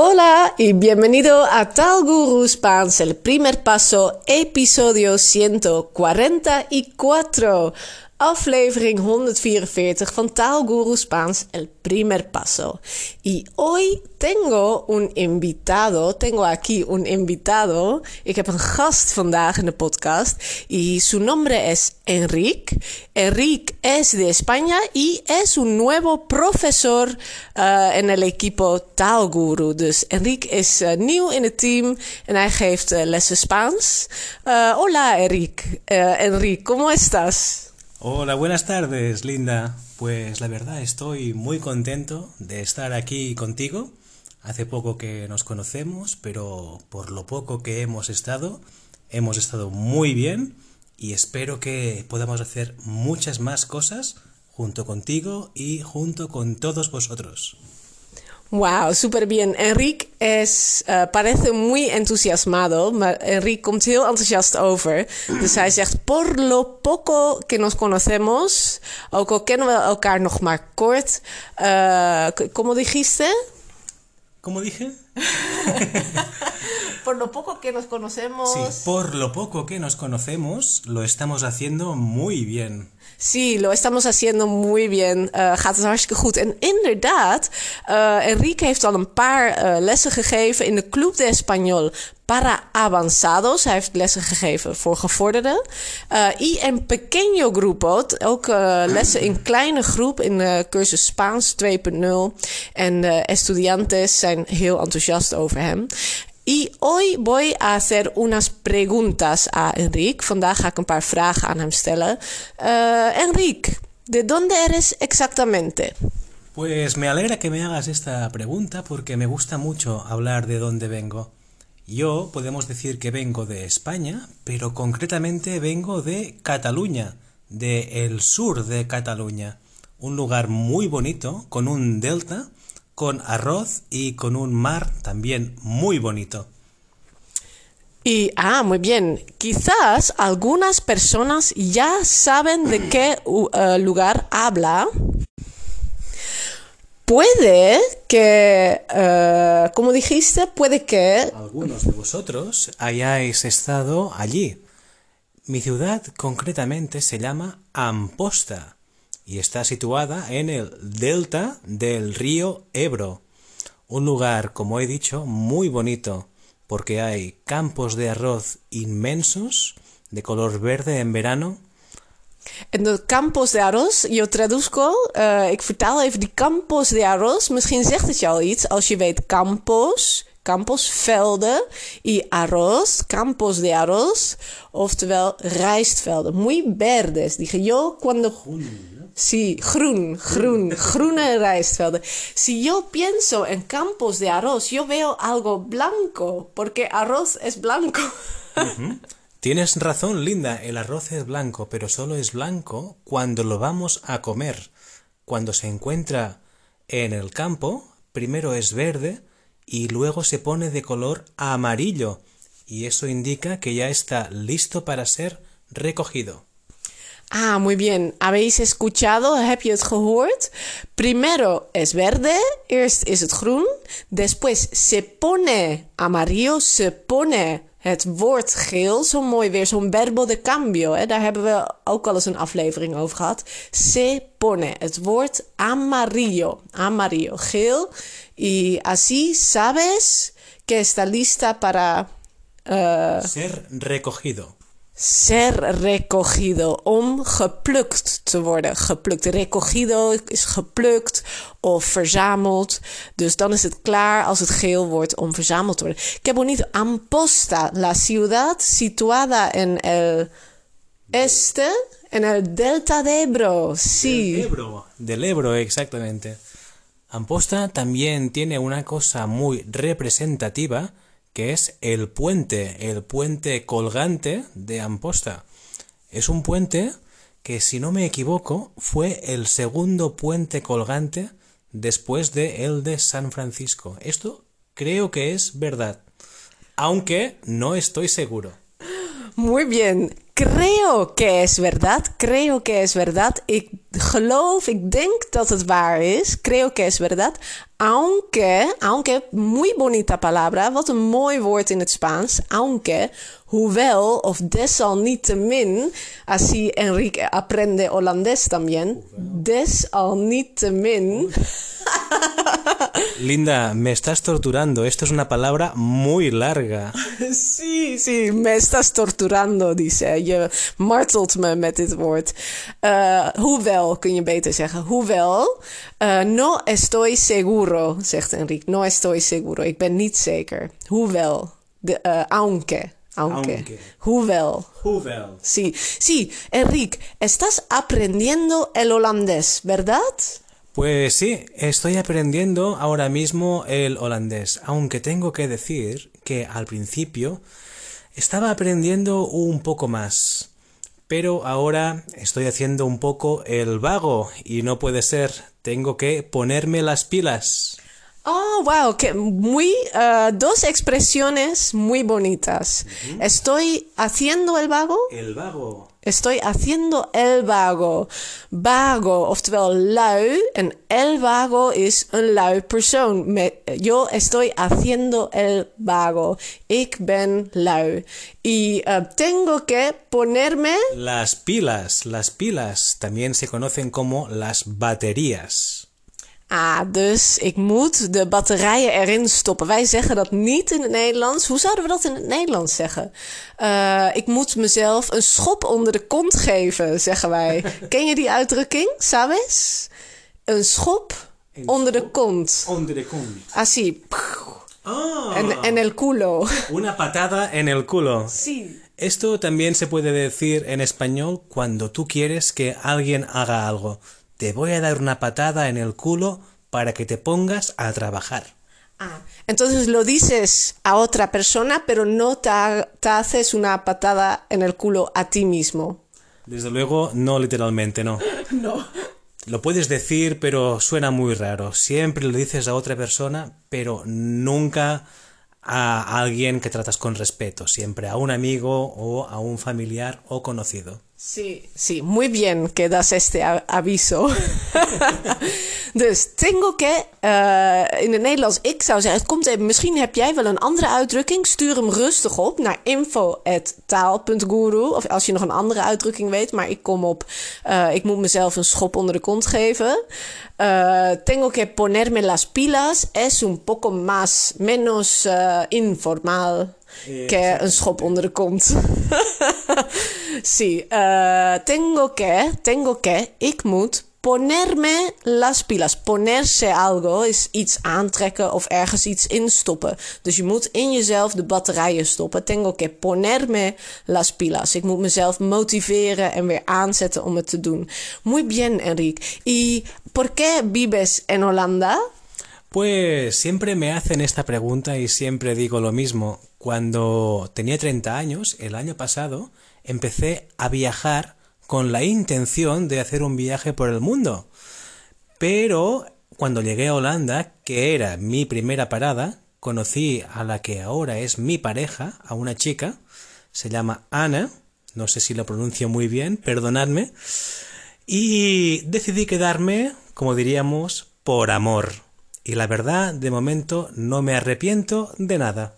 Hola y bienvenido a Tal Guru Spaans, el primer paso, episodio 144. Aflevering 144 van Taalguru Spaans El Primer Paso. Y hoy tengo un invitado, tengo aquí un invitado. Ik heb een gast vandaag in de podcast y su nombre es Enrique. Enrique es de España y es un nuevo profesor uh, en el equipo Taalguru. Dus Enrique is uh, nieuw in het team en hij geeft uh, lessen Spaans. hola Enrique. Enrique, ¿cómo estás? Hola, buenas tardes, Linda. Pues la verdad estoy muy contento de estar aquí contigo. Hace poco que nos conocemos, pero por lo poco que hemos estado, hemos estado muy bien y espero que podamos hacer muchas más cosas junto contigo y junto con todos vosotros. Wauw, super bien. Enrique is, uh, parece muy entusiasmado, maar Enrique komt heel enthousiast over. Dus hij zegt, por lo poco que nos conocemos, ook al kennen we elkaar nog maar kort. Uh, ¿Cómo dijiste? ¿Cómo dije? por lo poco que nos conocemos. Sí, por lo poco que nos conocemos, lo estamos haciendo muy bien. Sí, lo estamos haciendo muy bien. Uh, gaat het hartstikke goed. En inderdaad, uh, Enrique heeft al een paar uh, lessen gegeven in de Club de Español para avanzados. Hij heeft lessen gegeven voor gevorderden. y en pequeño grupo, ook lessen in kleine groep in de cursus Spaans 2.0. En de estudiantes zijn heel enthousiast over hem. Y hoy voy a hacer unas preguntas a Enrique. Vandaag ga ik een paar vragen aan hem stellen. Uh, Enrique, ¿de dónde eres exactamente? Pues me alegra que me hagas esta pregunta porque me gusta mucho hablar de dónde vengo. Yo podemos decir que vengo de España, pero concretamente vengo de Cataluña, de el sur de Cataluña, un lugar muy bonito con un delta con arroz y con un mar también muy bonito. Y, ah, muy bien. Quizás algunas personas ya saben de qué uh, lugar habla. Puede que, uh, como dijiste, puede que... Algunos de vosotros hayáis estado allí. Mi ciudad concretamente se llama Amposta y está situada en el delta del río Ebro. Un lugar, como he dicho, muy bonito, porque hay campos de arroz inmensos, de color verde en verano. En de campos de arroz, yo traduzco, uh, ik vertaal even die campos de arroz. Misschien zegt het je al iets als je weet campos, campos, velden, y arroz, campos de arroz, oftewel rijstvelden. Muy verdes. Dije yo cuando... Sí, groen, groen, groene rijstvelden. Si yo pienso en campos de arroz, yo veo algo blanco, porque arroz es blanco. Tienes razón, Linda, el arroz es blanco, pero solo es blanco cuando lo vamos a comer. Cuando se encuentra en el campo, primero es verde y luego se pone de color amarillo, y eso indica que ya está listo para ser recogido. Ah, muy bien. ¿Habéis escuchado? ¿Heb je gehoord? Primero es verde, eerst is het groen, después se pone amarillo, se pone het woord geel. Zo mooi weer, zo'n verbo de cambio. Hè? Daar hebben we ook al eens een aflevering over gehad. Se pone, het woord amarillo. Amarillo, geel. Y así sabes que está lista para... Uh, Ser recogido. Ser recogido, om geplukt te worden. Geplukt. Recogido is geplukt of verzameld. Dus dan is het klaar als het geel wordt om verzameld te worden. Heb bonito. Amposta, la ciudad situada en el este, en el delta de Ebro. Sí. Del Ebro, del Ebro, exactamente. Amposta también tiene una cosa muy representativa que es el puente, el puente colgante de Amposta. Es un puente que, si no me equivoco, fue el segundo puente colgante después de el de San Francisco. Esto creo que es verdad, aunque no estoy seguro. Muy bien. Creo que es verdad. Creo que es verdad. Ik geloof, ik denk dat het waar is. Creo que es verdad. Aunque, aunque, muy bonita palabra. Wat een mooi woord in het Spaans. Aunque, hoewel of desalniettemin. Así Enrique aprende holandés también. Desalniettemin. Linda, me estás torturando. Esto es una palabra muy larga. Sí, sí, me estás torturando, dice. Je martelt me met dit woord. Uh, hoewel, kun je beter zeggen. Hoewel, uh, no estoy seguro, zegt Enrique. No estoy seguro. Ik ben niet zeker. Hoewel, de, uh, aunque. Aunque. Aunque. Hoewel. Hoewel. Sí, sí, Enrique, estás aprendiendo el holandés, ¿verdad? Pues sí, estoy aprendiendo ahora mismo el holandés, aunque tengo que decir que al principio estaba aprendiendo un poco más, pero ahora estoy haciendo un poco el vago y no puede ser, tengo que ponerme las pilas. Oh, wow, que muy uh, dos expresiones muy bonitas. Estoy haciendo el vago. El vago. Estoy haciendo el vago. Vago, oftewel lui. En el vago is een lui persoon. Me, yo estoy haciendo el vago. Ik ben lui. Y uh, tengo que ponerme. Las pilas, las pilas también se conocen como las baterías. Ah, dus ik moet de batterijen erin stoppen. Wij zeggen dat niet in het Nederlands. Hoe zouden we dat in het Nederlands zeggen? Uh, ik moet mezelf een schop onder de kont geven, zeggen wij. Ken je die uitdrukking, sabes? Een schop onder de kont. Onder de kont. Así. Ah, En, en el culo. una patada en el culo. Sí. Esto también se puede decir en español cuando tú quieres que alguien haga algo. Te voy a dar una patada en el culo para que te pongas a trabajar. Ah, entonces lo dices a otra persona, pero no te, ha- te haces una patada en el culo a ti mismo. Desde luego, no literalmente, no. No. Lo puedes decir, pero suena muy raro. Siempre lo dices a otra persona, pero nunca a alguien que tratas con respeto. Siempre a un amigo o a un familiar o conocido. Sí, sí, muy bien que das este aviso. dus tengo que, eh, in het Nederlands, ik zou zeggen, het komt even, misschien heb jij wel een andere uitdrukking, stuur hem rustig op naar info.taal.guru, of als je nog een andere uitdrukking weet, maar ik kom op, eh, ik moet mezelf een schop onder de kont geven. Eh, tengo que ponerme las pilas es un poco más, menos informal que een schop onder de kont. sí, eh, tengo que, tengo que, ik moet ponerme las pilas. Ponerse algo is iets aantrekken of ergens iets instoppen. Dus je moet in jezelf de batterijen stoppen. Tengo que ponerme las pilas. Ik moet mezelf motiveren en weer aanzetten om het te doen. Muy bien, Enrique. ¿Y por qué vives en Holanda? Pues siempre me hacen esta pregunta y siempre digo lo mismo. Cuando tenía 30 años, el año pasado, empecé a viajar con la intención de hacer un viaje por el mundo. Pero cuando llegué a Holanda, que era mi primera parada, conocí a la que ahora es mi pareja, a una chica, se llama Ana, no sé si lo pronuncio muy bien, perdonadme, y decidí quedarme, como diríamos, por amor. Y la verdad, de momento, no me arrepiento de nada.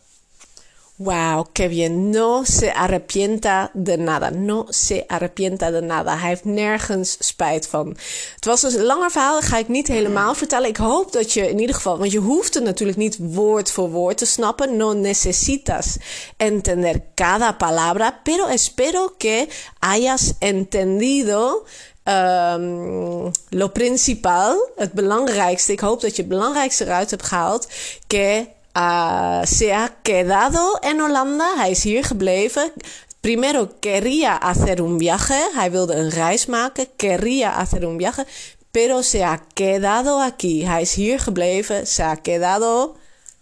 Wauw, bien. No se arrepienta de nada. No se arrepienta de nada. Hij heeft nergens spijt van. Het was dus een langer verhaal. Dat ga ik niet helemaal vertellen. Ik hoop dat je in ieder geval... Want je hoeft het natuurlijk niet woord voor woord te snappen. No necesitas entender cada palabra. Pero espero que hayas entendido... Um, lo principal, het belangrijkste. Ik hoop dat je het belangrijkste eruit hebt gehaald. Que uh, se ha quedado en Holanda. Hij is hier gebleven. Primero quería hacer un viaje. Hij wilde een reis maken. Quería hacer un viaje. Pero se ha quedado aquí. Hij is hier gebleven. Se ha quedado.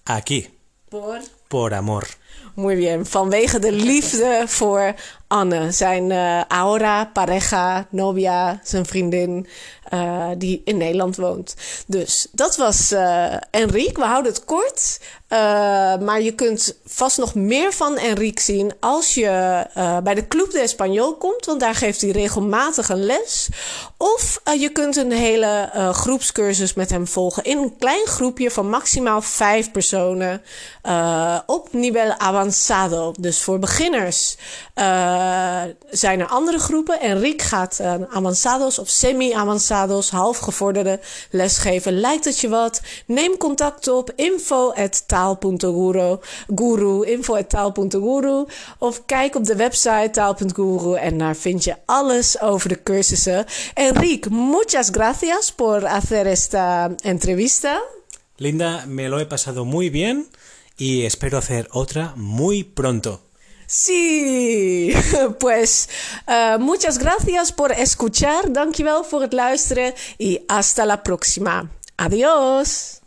Aquí, Por. por amor. Muy bien. Vanwege de liefde voor Anne, zijn uh, ahora pareja, novia, zijn vriendin, uh, die in Nederland woont. Dus dat was uh, Enrique. We houden het kort. Maar je kunt vast nog meer van Enrique zien als je bij de Club de Español komt, want daar geeft hij regelmatig een les. Of je kunt een hele groepscursus met hem volgen in een klein groepje van maximaal vijf personen op nivel avanzado. Dus voor beginners zijn er andere groepen. Enrique gaat avanzados of semi-avanzados, halfgevorderde lesgeven. Lijkt het je wat? Neem contact op info.taal.guru, guru, info.taal.guru of kijk op de website taal.guru en daar vind je alles over de cursussen. Enrique, muchas gracias por hacer esta entrevista. Linda, me lo he pasado muy bien y espero hacer otra muy pronto. Sí, pues uh, muchas gracias por escuchar. Dankjewel voor het luisteren y hasta la próxima. Adiós.